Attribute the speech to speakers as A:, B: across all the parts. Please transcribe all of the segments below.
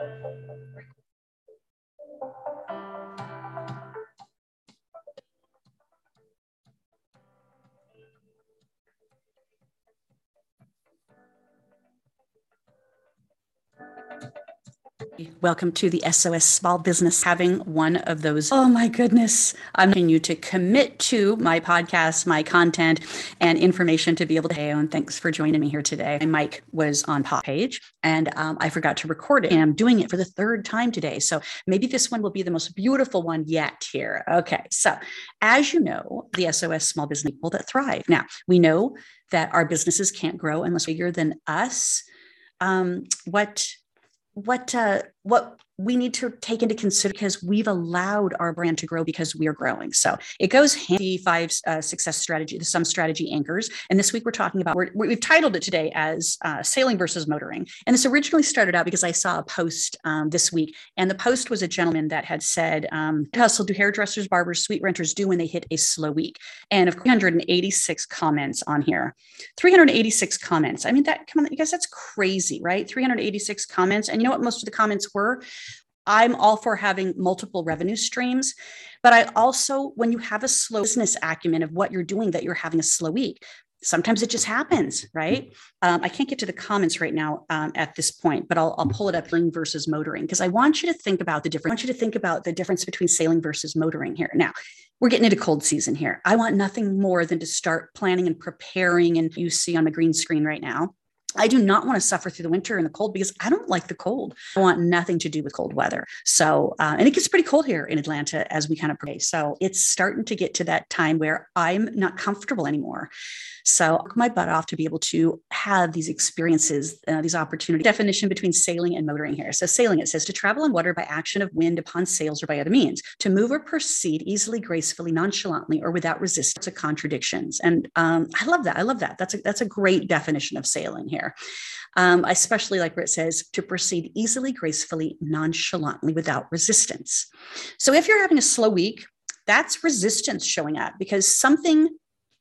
A: Thank you. Welcome to the SOS Small Business. Having one of those, oh my goodness, I'm asking you to commit to my podcast, my content, and information to be able to. And thanks for joining me here today. My mic was on pop page, and um, I forgot to record it. And I'm doing it for the third time today, so maybe this one will be the most beautiful one yet. Here, okay. So, as you know, the SOS Small Business people that thrive. Now we know that our businesses can't grow unless bigger than us. Um, what what uh, what we need to take into consider because we've allowed our brand to grow because we are growing. So it goes handy five uh, success strategy, the some strategy anchors. And this week we're talking about, we have titled it today as uh, sailing versus motoring. And this originally started out because I saw a post um, this week, and the post was a gentleman that had said, um, "Hustle do hairdressers, barbers, suite renters do when they hit a slow week?" And of 386 comments on here, 386 comments. I mean, that come on, you guys, that's crazy, right? 386 comments, and you know what? Most of the comments were I'm all for having multiple revenue streams, but I also, when you have a slow business acumen of what you're doing, that you're having a slow week, sometimes it just happens, right? Um, I can't get to the comments right now um, at this point, but I'll, I'll pull it up link versus motoring because I want you to think about the difference. I want you to think about the difference between sailing versus motoring here. Now, we're getting into cold season here. I want nothing more than to start planning and preparing. And you see on the green screen right now, I do not want to suffer through the winter and the cold because I don't like the cold. I want nothing to do with cold weather. So, uh, and it gets pretty cold here in Atlanta as we kind of pray. So it's starting to get to that time where I'm not comfortable anymore. So my butt off to be able to have these experiences, uh, these opportunities. Definition between sailing and motoring here. So sailing, it says to travel on water by action of wind upon sails or by other means, to move or proceed easily, gracefully, nonchalantly, or without resistance to contradictions. And um, I love that. I love that. That's a, that's a great definition of sailing here. Um, especially like where it says to proceed easily, gracefully, nonchalantly, without resistance. So if you're having a slow week, that's resistance showing up because something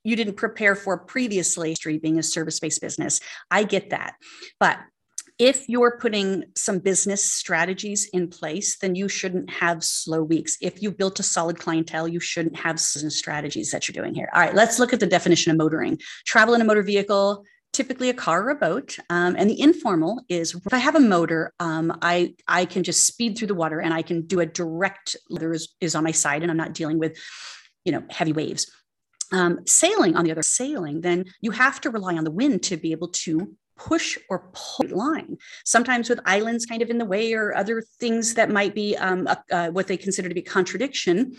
A: you didn't prepare for previously, being a service based business. I get that. But if you're putting some business strategies in place, then you shouldn't have slow weeks. If you built a solid clientele, you shouldn't have strategies that you're doing here. All right, let's look at the definition of motoring. Travel in a motor vehicle, typically a car or a boat. Um, and the informal is if I have a motor, um, I I can just speed through the water and I can do a direct. There is, is on my side, and I'm not dealing with, you know, heavy waves. Um, sailing, on the other sailing, then you have to rely on the wind to be able to push or pull line. Sometimes with islands kind of in the way or other things that might be um, uh, what they consider to be contradiction.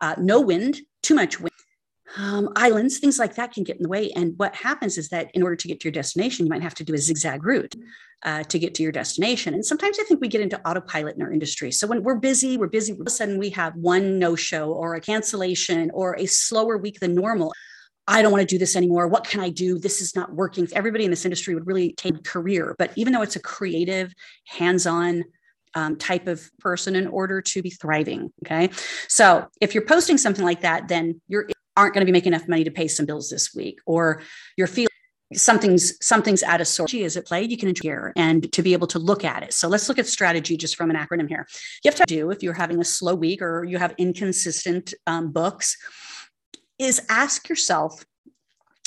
A: Uh, no wind, too much wind um, islands, things like that can get in the way. And what happens is that in order to get to your destination, you might have to do a zigzag route uh, to get to your destination. And sometimes I think we get into autopilot in our industry. So when we're busy, we're busy, all of a sudden we have one no show or a cancellation or a slower week than normal. I don't want to do this anymore. What can I do? This is not working. Everybody in this industry would really take career. But even though it's a creative, hands on, um, type of person in order to be thriving. Okay. So if you're posting something like that, then you're aren't going to be making enough money to pay some bills this week, or you're feeling something's something's out of source is it played you can enjoy and to be able to look at it. So let's look at strategy just from an acronym here. You have to do if you're having a slow week or you have inconsistent um, books is ask yourself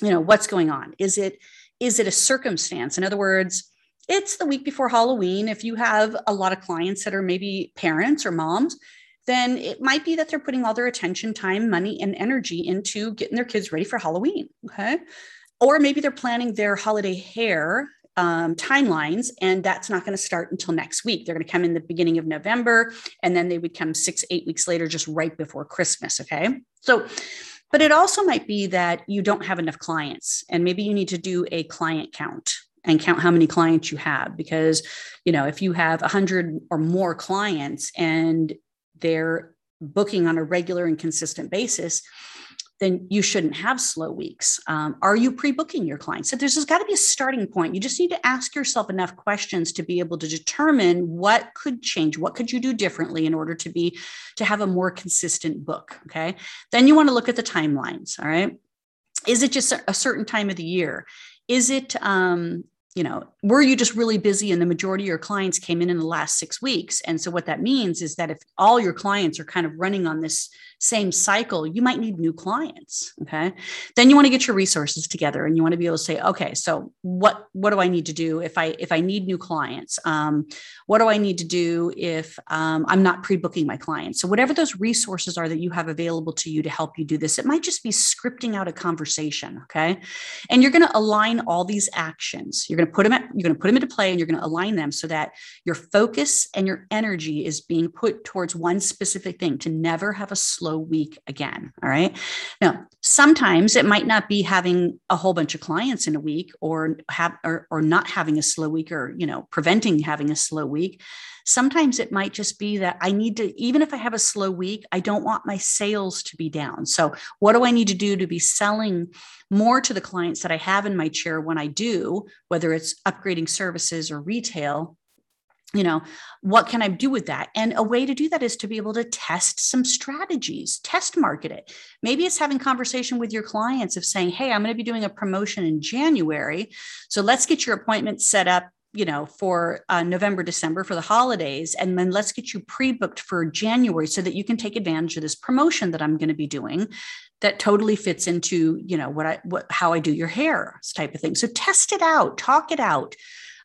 A: you know what's going on? Is it is it a circumstance? In other words it's the week before halloween. If you have a lot of clients that are maybe parents or moms then it might be that they're putting all their attention, time, money, and energy into getting their kids ready for Halloween. Okay. Or maybe they're planning their holiday hair um, timelines, and that's not going to start until next week. They're going to come in the beginning of November, and then they would come six, eight weeks later, just right before Christmas. Okay. So, but it also might be that you don't have enough clients, and maybe you need to do a client count and count how many clients you have because you know if you have 100 or more clients and they're booking on a regular and consistent basis, then you shouldn't have slow weeks. Um, are you pre-booking your clients? So there's, there's got to be a starting point. You just need to ask yourself enough questions to be able to determine what could change, what could you do differently in order to be to have a more consistent book. Okay. Then you want to look at the timelines. All right. Is it just a certain time of the year? Is it um, you know, were you just really busy and the majority of your clients came in in the last six weeks? And so what that means is that if all your clients are kind of running on this same cycle, you might need new clients. Okay. Then you want to get your resources together and you want to be able to say, okay, so what what do I need to do if I if I need new clients? Um, what do I need to do if um, I'm not pre-booking my clients? So whatever those resources are that you have available to you to help you do this, it might just be scripting out a conversation. Okay. And you're going to align all these actions. You're going to put them at, you're going to put them into play and you're going to align them so that your focus and your energy is being put towards one specific thing to never have a slow week again. All right. Now, sometimes it might not be having a whole bunch of clients in a week or have or, or not having a slow week or you know preventing having a slow week. Sometimes it might just be that I need to, even if I have a slow week, I don't want my sales to be down. So, what do I need to do to be selling more to the clients that I have in my chair when I do, whether it's upgrading services or retail? you know what can i do with that and a way to do that is to be able to test some strategies test market it maybe it's having conversation with your clients of saying hey i'm going to be doing a promotion in january so let's get your appointment set up you know for uh, november december for the holidays and then let's get you pre-booked for january so that you can take advantage of this promotion that i'm going to be doing that totally fits into you know what i what how i do your hair type of thing. So test it out talk it out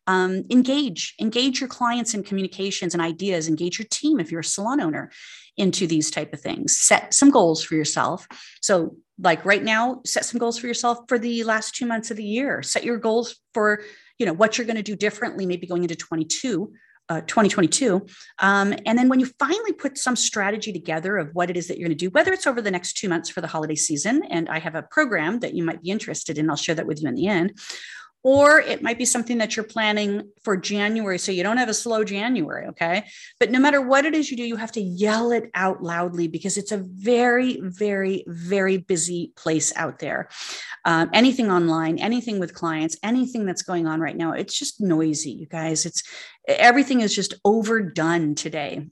A: um, engage engage your clients in communications and ideas engage your team if you're a salon owner into these type of things. Set some goals for yourself. So like right now set some goals for yourself for the last two months of the year. Set your goals for you know what you're going to do differently maybe going into 22 uh, 2022. Um, and then when you finally put some strategy together of what it is that you're going to do, whether it's over the next two months for the holiday season, and I have a program that you might be interested in, I'll share that with you in the end, or it might be something that you're planning for January. So you don't have a slow January. Okay. But no matter what it is you do, you have to yell it out loudly because it's a very, very, very busy place out there. Um, anything online, anything with clients, anything that's going on right now, it's just noisy, you guys. It's everything is just overdone today.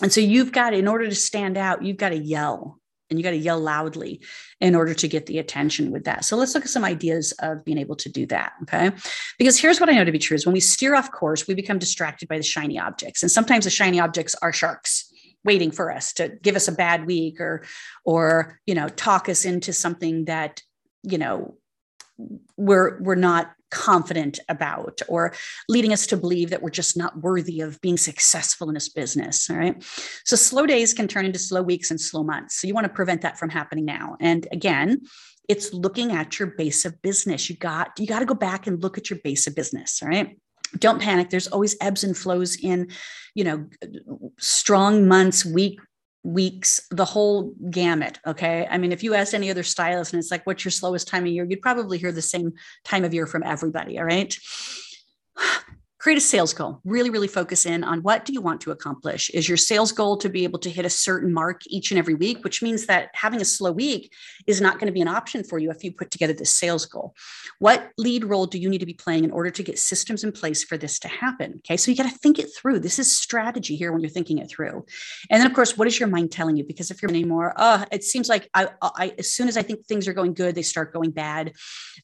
A: And so you've got, in order to stand out, you've got to yell and you got to yell loudly in order to get the attention with that. So let's look at some ideas of being able to do that. Okay. Because here's what I know to be true is when we steer off course, we become distracted by the shiny objects. And sometimes the shiny objects are sharks waiting for us to give us a bad week or or you know talk us into something that you know we're we're not confident about or leading us to believe that we're just not worthy of being successful in this business all right? So slow days can turn into slow weeks and slow months. So you want to prevent that from happening now. And again it's looking at your base of business. You got you got to go back and look at your base of business all right? Don't panic. There's always ebbs and flows in you know strong months week weeks, the whole gamut. Okay. I mean, if you ask any other stylist and it's like, what's your slowest time of year? You'd probably hear the same time of year from everybody. All right create a sales goal. Really really focus in on what do you want to accomplish? Is your sales goal to be able to hit a certain mark each and every week which means that having a slow week is not going to be an option for you if you put together this sales goal. What lead role do you need to be playing in order to get systems in place for this to happen? Okay so you got to think it through. This is strategy here when you're thinking it through. And then of course what is your mind telling you? Because if you're anymore uh, it seems like I, I as soon as i think things are going good they start going bad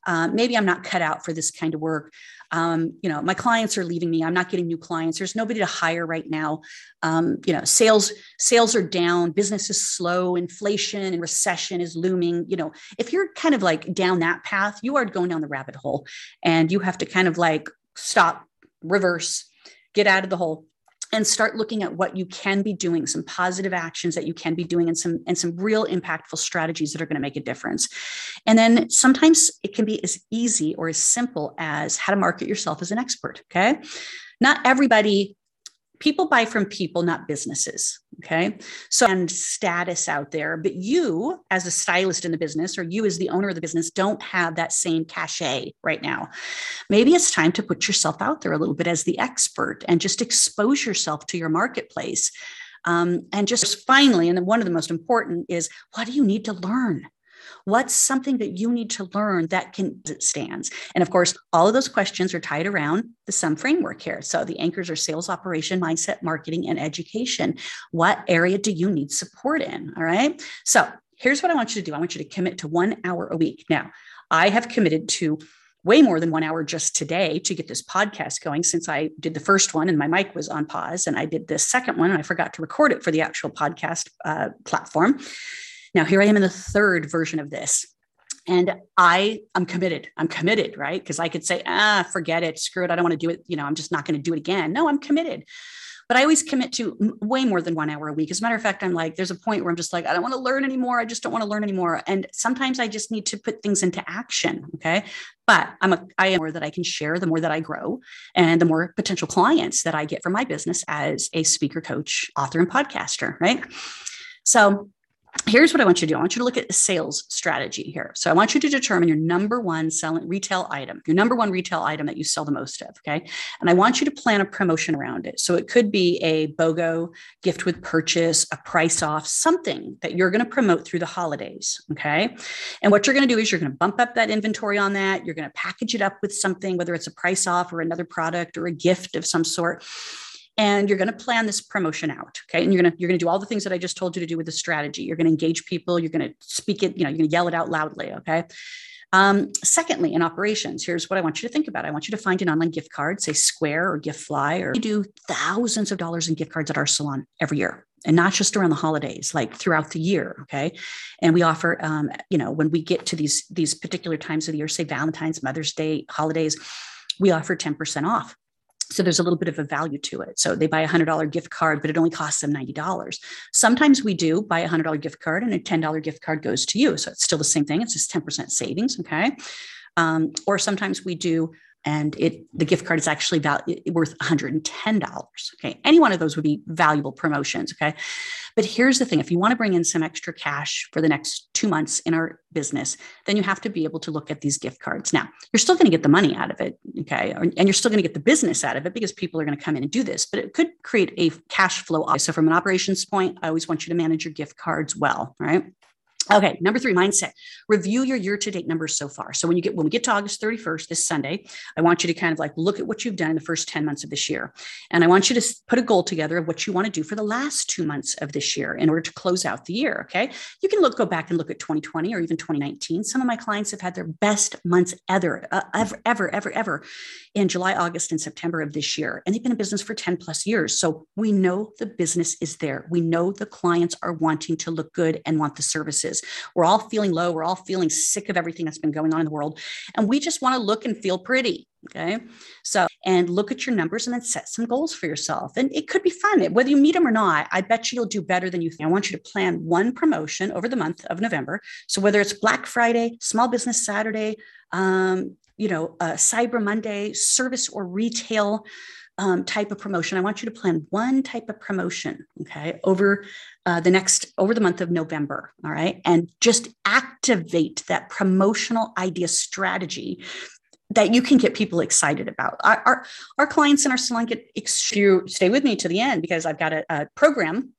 A: uh, maybe i'm not cut out for this kind of work um, you know my clients are leaving me. I'm not getting new clients. There's nobody to hire right now. Um, you know sales sales are down. Business is slow. Inflation and recession is looming. You know if you're kind of like down that path you are going down the rabbit hole. And you have to kind of like stop reverse get out of the hole and start looking at what you can be doing some positive actions that you can be doing and some and some real impactful strategies that are going to make a difference. And then sometimes it can be as easy or as simple as how to market yourself as an expert okay? Not everybody people buy from people, not businesses. Okay. So, and status out there, but you as a stylist in the business or you as the owner of the business don't have that same cachet right now. Maybe it's time to put yourself out there a little bit as the expert and just expose yourself to your marketplace. Um, and just finally, and then one of the most important is what do you need to learn? What's something that you need to learn that can it stands? And of course, all of those questions are tied around the SUM framework here. So the anchors are sales, operation, mindset, marketing, and education. What area do you need support in? All right. So here's what I want you to do. I want you to commit to one hour a week. Now, I have committed to way more than one hour just today to get this podcast going since I did the first one and my mic was on pause. And I did the second one and I forgot to record it for the actual podcast uh, platform. Now, here I am in the third version of this. And I, I'm committed. I'm committed, right? Because I could say, ah, forget it, screw it. I don't want to do it. You know, I'm just not going to do it again. No, I'm committed but I always commit to way more than one hour a week. As a matter of fact, I'm like, there's a point where I'm just like, I don't want to learn anymore. I just don't want to learn anymore. And sometimes I just need to put things into action. Okay. But I'm a, I am more that I can share, the more that I grow, and the more potential clients that I get from my business as a speaker, coach, author, and podcaster. Right. So here's what I want you to do. I want you to look at the sales strategy here. So I want you to determine your number one selling retail item, your number one retail item that you sell the most of. Okay. And I want you to plan a promotion around it. So it could be a BOGO gift with purchase, a price off, something that you're going to promote through the holidays. Okay. And what you're going to do is you're going to bump up that inventory on that. You're going to package it up with something, whether it's a price off or another product or a gift of some sort and you're going to plan this promotion out okay and you're going to you're going to do all the things that i just told you to do with the strategy you're going to engage people you're going to speak it you know you're going to yell it out loudly okay um, secondly, in operations, here's what I want you to think about. I want you to find an online gift card, say Square or GiftFly, or we do thousands of dollars in gift cards at our salon every year, and not just around the holidays, like throughout the year. Okay, and we offer, um, you know, when we get to these these particular times of the year, say Valentine's, Mother's Day, holidays, we offer ten percent off so there's a little bit of a value to it. So they buy a $100 gift card, but it only costs them $90. Sometimes we do buy a $100 gift card and a $10 gift card goes to you. So it's still the same thing. It's just 10% savings. Okay. Um, or sometimes we do and it the gift card is actually val- worth $110 okay? Any one of those would be valuable promotions okay? But here's the thing if you want to bring in some extra cash for the next two months in our business then you have to be able to look at these gift cards. Now you're still going to get the money out of it okay? And you're still going to get the business out of it because people are going to come in and do this but it could create a cash flow. So from an operations point i always want you to manage your gift cards well right Okay, number three, mindset. Review your year-to-date numbers so far. So when you get when we get to August 31st, this Sunday, I want you to kind of like look at what you've done in the first 10 months of this year. And I want you to put a goal together of what you want to do for the last two months of this year in order to close out the year. Okay. You can look, go back and look at 2020 or even 2019. Some of my clients have had their best months ever, uh, ever, ever, ever, ever in July, August, and September of this year. And they've been in business for 10 plus years. So we know the business is there. We know the clients are wanting to look good and want the services. We're all feeling low. We're all feeling sick of everything that's been going on in the world. And we just want to look and feel pretty. Okay. So, and look at your numbers and then set some goals for yourself. And it could be fun. Whether you meet them or not, I bet you you'll do better than you think. I want you to plan one promotion over the month of November. So, whether it's Black Friday, Small Business Saturday, um, you know, uh, Cyber Monday, service or retail um, type of promotion. I want you to plan one type of promotion, okay, over uh, the next, over the month of November, all right, and just activate that promotional idea strategy that you can get people excited about. Our, our, our clients in our salon get, you stay with me to the end because I've got a, a program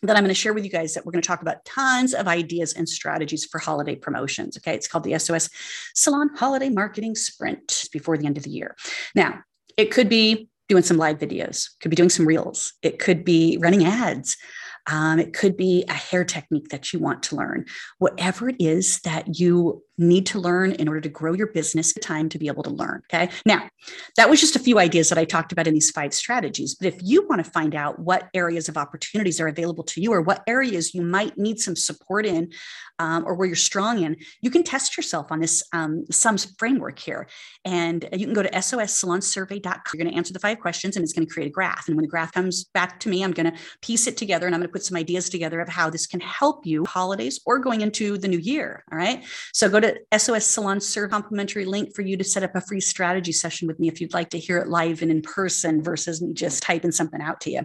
A: that I'm going to share with you guys that we're going to talk about tons of ideas and strategies for holiday promotions. Okay. It's called the SOS Salon Holiday Marketing Sprint before the end of the year. Now, it could be doing some live videos, could be doing some reels, it could be running ads. Um, it could be a hair technique that you want to learn. Whatever it is that you need to learn in order to grow your business time to be able to learn. Okay. Now, that was just a few ideas that I talked about in these five strategies. But if you want to find out what areas of opportunities are available to you or what areas you might need some support in um, or where you're strong in, you can test yourself on this um, SUMS framework here. And you can go to sossalonsurvey.com. You're going to answer the five questions and it's going to create a graph. And when the graph comes back to me, I'm going to piece it together and I'm going to put some ideas together of how this can help you holidays or going into the new year. All right. So go to SOS Salon Serve complimentary link for you to set up a free strategy session with me if you'd like to hear it live and in person versus me just typing something out to you.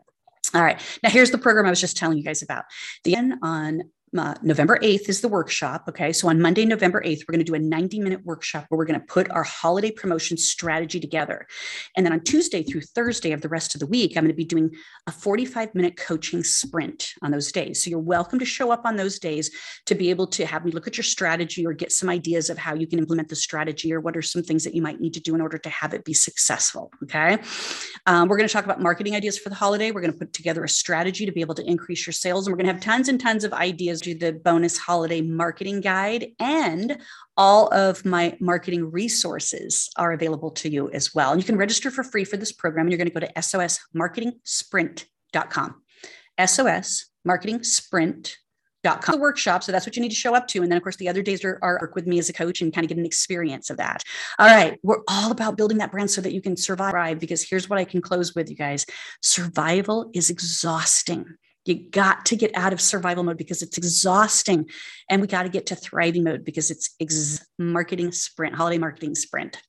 A: All right. Now here's the program I was just telling you guys about. The end on uh, November 8th is the workshop. Okay. So on Monday, November 8th, we're going to do a 90 minute workshop where we're going to put our holiday promotion strategy together. And then on Tuesday through Thursday of the rest of the week, I'm going to be doing a 45 minute coaching sprint on those days. So you're welcome to show up on those days to be able to have me look at your strategy or get some ideas of how you can implement the strategy or what are some things that you might need to do in order to have it be successful. Okay. Um, we're going to talk about marketing ideas for the holiday. We're going to put together a strategy to be able to increase your sales. And we're going to have tons and tons of ideas do the bonus holiday marketing guide and all of my marketing resources are available to you as well. And you can register for free for this program. And you're going to go to sosmarketingsprint.com. SOS Marketing Sprint dot com the workshop so that's what you need to show up to and then of course the other days are, are work with me as a coach and kind of get an experience of that all right we're all about building that brand so that you can survive because here's what i can close with you guys survival is exhausting you got to get out of survival mode because it's exhausting. And we got to get to thriving mode because it's ex- marketing sprint holiday marketing sprint